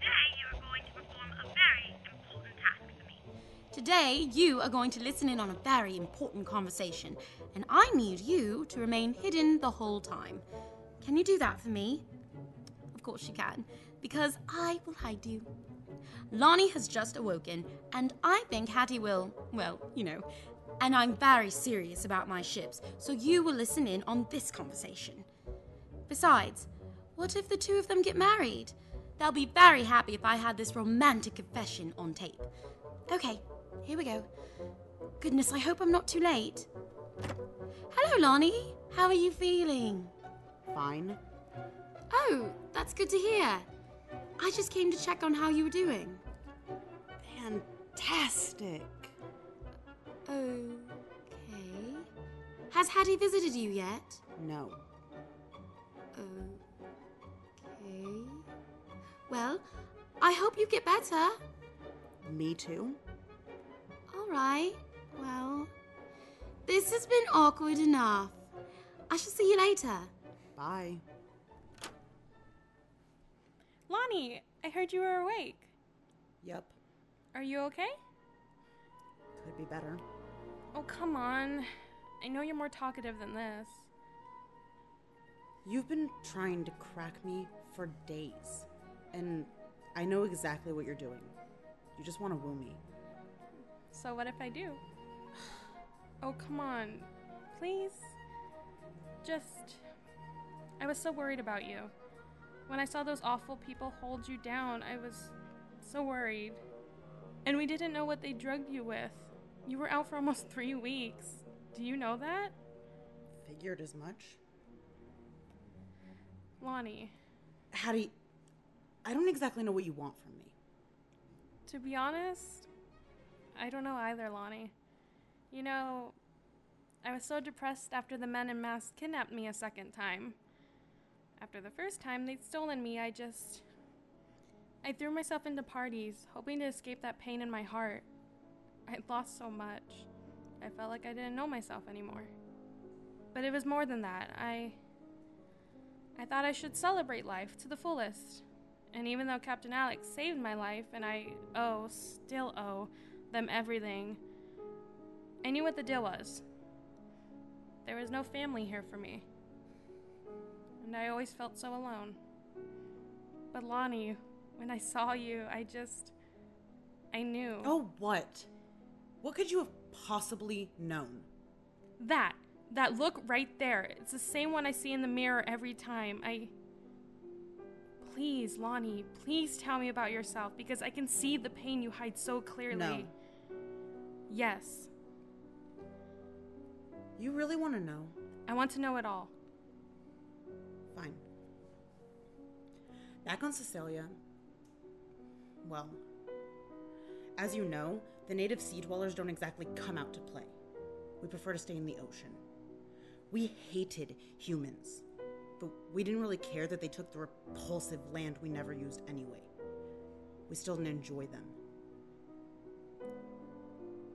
today you are going to perform a very important task for me. Today, you are going to listen in on a very important conversation, and I need you to remain hidden the whole time. Can you do that for me? Of course you can, because I will hide you. Lani has just awoken, and I think Hattie will, well, you know. And I'm very serious about my ships, so you will listen in on this conversation. Besides, what if the two of them get married? They'll be very happy if I had this romantic confession on tape. Okay, here we go. Goodness, I hope I'm not too late. Hello, Lani. How are you feeling? Fine. Oh, that's good to hear. I just came to check on how you were doing. Fantastic. Okay. Has Hattie visited you yet? No. Okay. Well, I hope you get better. Me too? All right. Well, this has been awkward enough. I shall see you later. Bye. Lani, I heard you were awake. Yep. Are you okay? Could be better. Oh, come on. I know you're more talkative than this. You've been trying to crack me for days. And I know exactly what you're doing. You just want to woo me. So, what if I do? Oh, come on. Please? Just. I was so worried about you. When I saw those awful people hold you down, I was so worried. And we didn't know what they drugged you with. You were out for almost three weeks. Do you know that? Figured as much. Lani, Hattie, I don't exactly know what you want from me. to be honest, I don't know either, Lani. You know, I was so depressed after the men in masks kidnapped me a second time. After the first time they'd stolen me, I just. I threw myself into parties, hoping to escape that pain in my heart. I'd lost so much. I felt like I didn't know myself anymore. But it was more than that. I. I thought I should celebrate life to the fullest. And even though Captain Alex saved my life, and I owe, still owe, them everything, I knew what the deal was. There was no family here for me. And I always felt so alone. But Lani, when I saw you, I just. I knew. Oh, what? What could you have possibly known? That. That look right there. It's the same one I see in the mirror every time. I. Please, Lani, please tell me about yourself because I can see the pain you hide so clearly. No. Yes. You really want to know? I want to know it all. Fine. Back on Cecilia. Well, as you know, the native sea dwellers don't exactly come out to play. We prefer to stay in the ocean. We hated humans, but we didn't really care that they took the repulsive land we never used anyway. We still didn't enjoy them.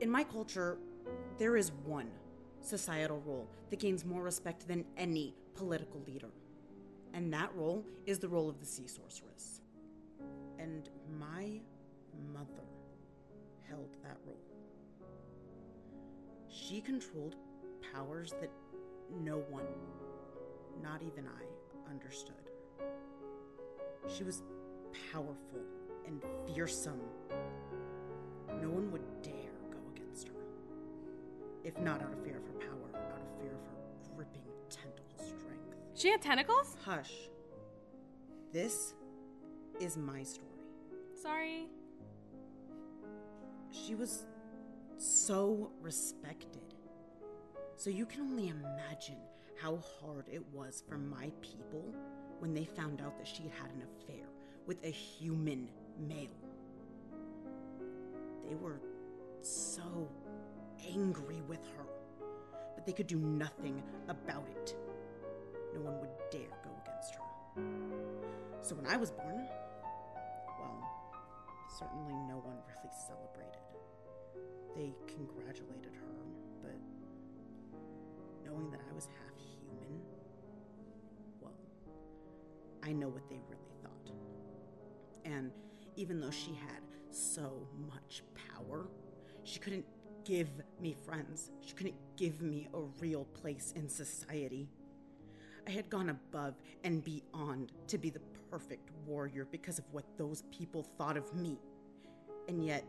In my culture, there is one societal role that gains more respect than any political leader. And that role is the role of the sea sorceress. And my mother held that role. She controlled powers that no one, not even I, understood. She was powerful and fearsome. No one would dare go against her. If not out of fear of her power, out of fear of her gripping tentacle strength. She had tentacles? Hush. This is my story. Sorry. She was so respected. So you can only imagine how hard it was for my people when they found out that she had had an affair with a human male. They were so angry with her, but they could do nothing about it. No one would dare go against her. So when I was born, certainly no one really celebrated. They congratulated her, but knowing that I was half human, well, I know what they really thought. And even though she had so much power, she couldn't give me friends. She couldn't give me a real place in society. I had gone above and beyond to be the perfect warrior because of what those people thought of me. And yet,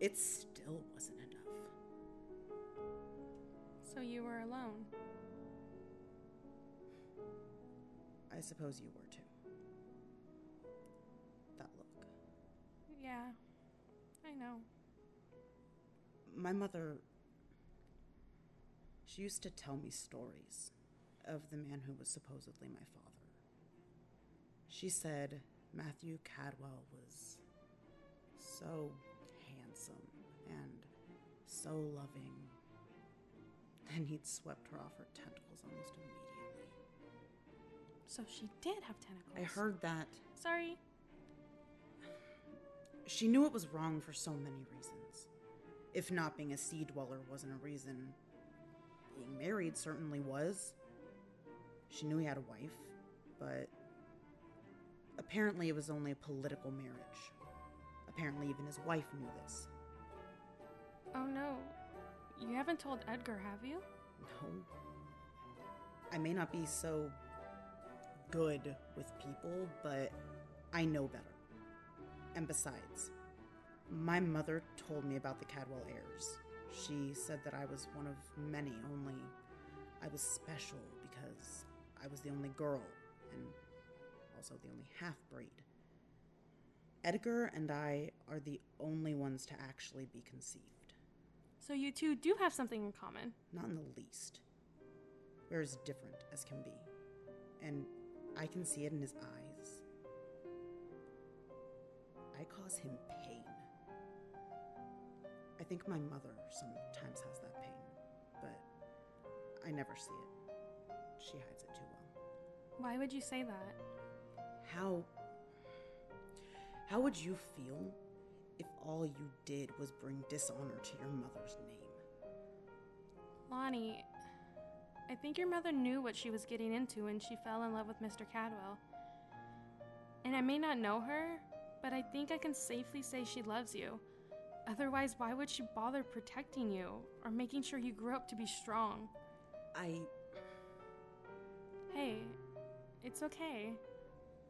it still wasn't enough. So you were alone. I suppose you were too. That look. Yeah, I know. My mother. She used to tell me stories of the man who was supposedly my father. She said Matthew Cadwell was so handsome and so loving. and he'd swept her off her tentacles almost immediately. So she did have tentacles. I heard that. Sorry. She knew it was wrong for so many reasons. If not being a sea dweller wasn't a reason, being married certainly was. She knew he had a wife, but apparently it was only a political marriage. Apparently, even his wife knew this. Oh no. You haven't told Edgar, have you? No. I may not be so good with people, but I know better. And besides, my mother told me about the Cadwell heirs. She said that I was one of many, only I was special I was the only girl and also the only half breed. Edgar and I are the only ones to actually be conceived. So you two do have something in common. Not in the least. We're as different as can be. And I can see it in his eyes. I cause him pain. I think my mother sometimes has that pain, but I never see it. She hides it. Why would you say that? How how would you feel if all you did was bring dishonor to your mother's name? Lani, I think your mother knew what she was getting into when she fell in love with Mr. Cadwell. And I may not know her, but I think I can safely say she loves you. Otherwise, why would she bother protecting you or making sure you grew up to be strong? I Hey, it's okay.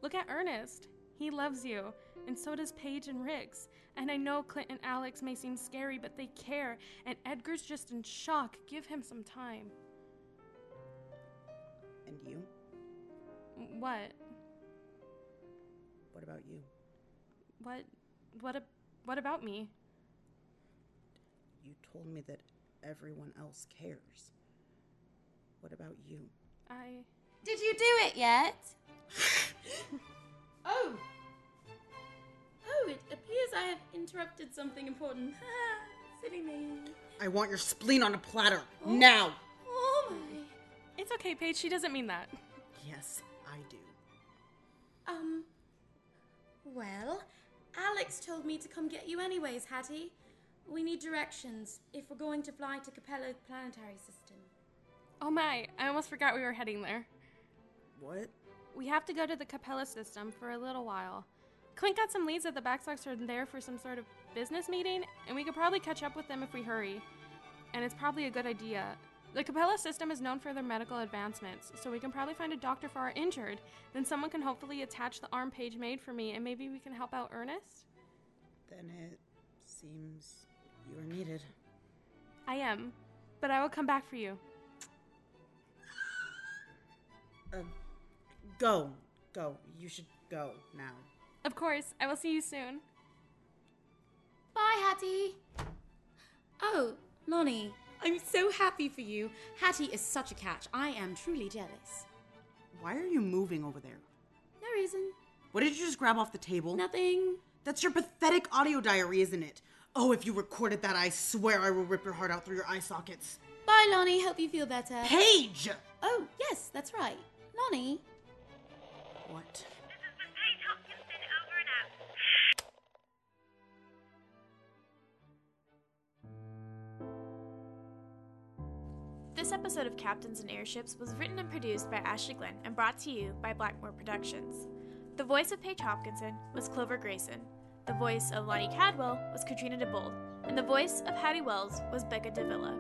Look at Ernest. He loves you, and so does Paige and Riggs. And I know Clint and Alex may seem scary, but they care, and Edgar's just in shock. Give him some time. and you? What? What about you? What? What? A, what about me? You told me that everyone else cares. What about you? I. Did you do it yet? oh. Oh, it appears I have interrupted something important. Silly me. I want your spleen on a platter Oh. now. Oh my. It's okay, Paige. She doesn't mean that. Yes, I do. Um. Well, Alex told me to come get you anyways, Hattie. We need directions if we're going to fly to Capella Planetary System. Oh my! I almost forgot we were heading there. What? We have to go to the Capella system for a little while. Clint got some leads that the Backstocks are there for some sort of business meeting, and we could probably catch up with them if we hurry. And it's probably a good idea. The Capella system is known for their medical advancements, so we can probably find a doctor for our injured. Then someone can hopefully attach the arm Paige made for me, and maybe we can help out Ernest? Then it seems you are needed. I am, but I will come back for you. Go, go. You should go now. Of course, I will see you soon. Bye, Hattie. Oh, Lani, I'm so happy for you. Hattie is such a catch. I am truly jealous. Why are you moving over there? No reason. What did you just grab off the table? Nothing. That's your pathetic audio diary, isn't it? Oh, if you recorded that, I swear I will rip your heart out through your eye sockets. Bye, Lani. Hope you feel better. Paige! Oh, yes, that's right. Lani. Out. This episode of Captains and Airships was written and produced by Ashley Glenn and brought to you by Black Moor Productions. The voice of Paige Hopkinson was Clover Grayson. The voice of Lani Cadwell was Katrina Diebold. And the voice of Hattie Wells was Becca Davila.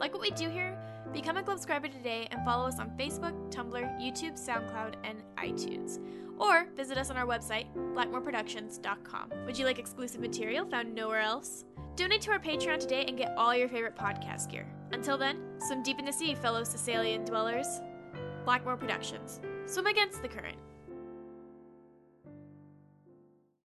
Like what we do here? Become a Globescriber today and follow us on Facebook, Tumblr, YouTube, SoundCloud, and iTunes. Or visit us on our website, blackmoorproductions.com. Would you like exclusive material found nowhere else? Donate to our Patreon today and get all your favorite podcast gear. Until then, swim deep in the sea, fellow Thessalian dwellers. Black Moor Productions. Swim against the current.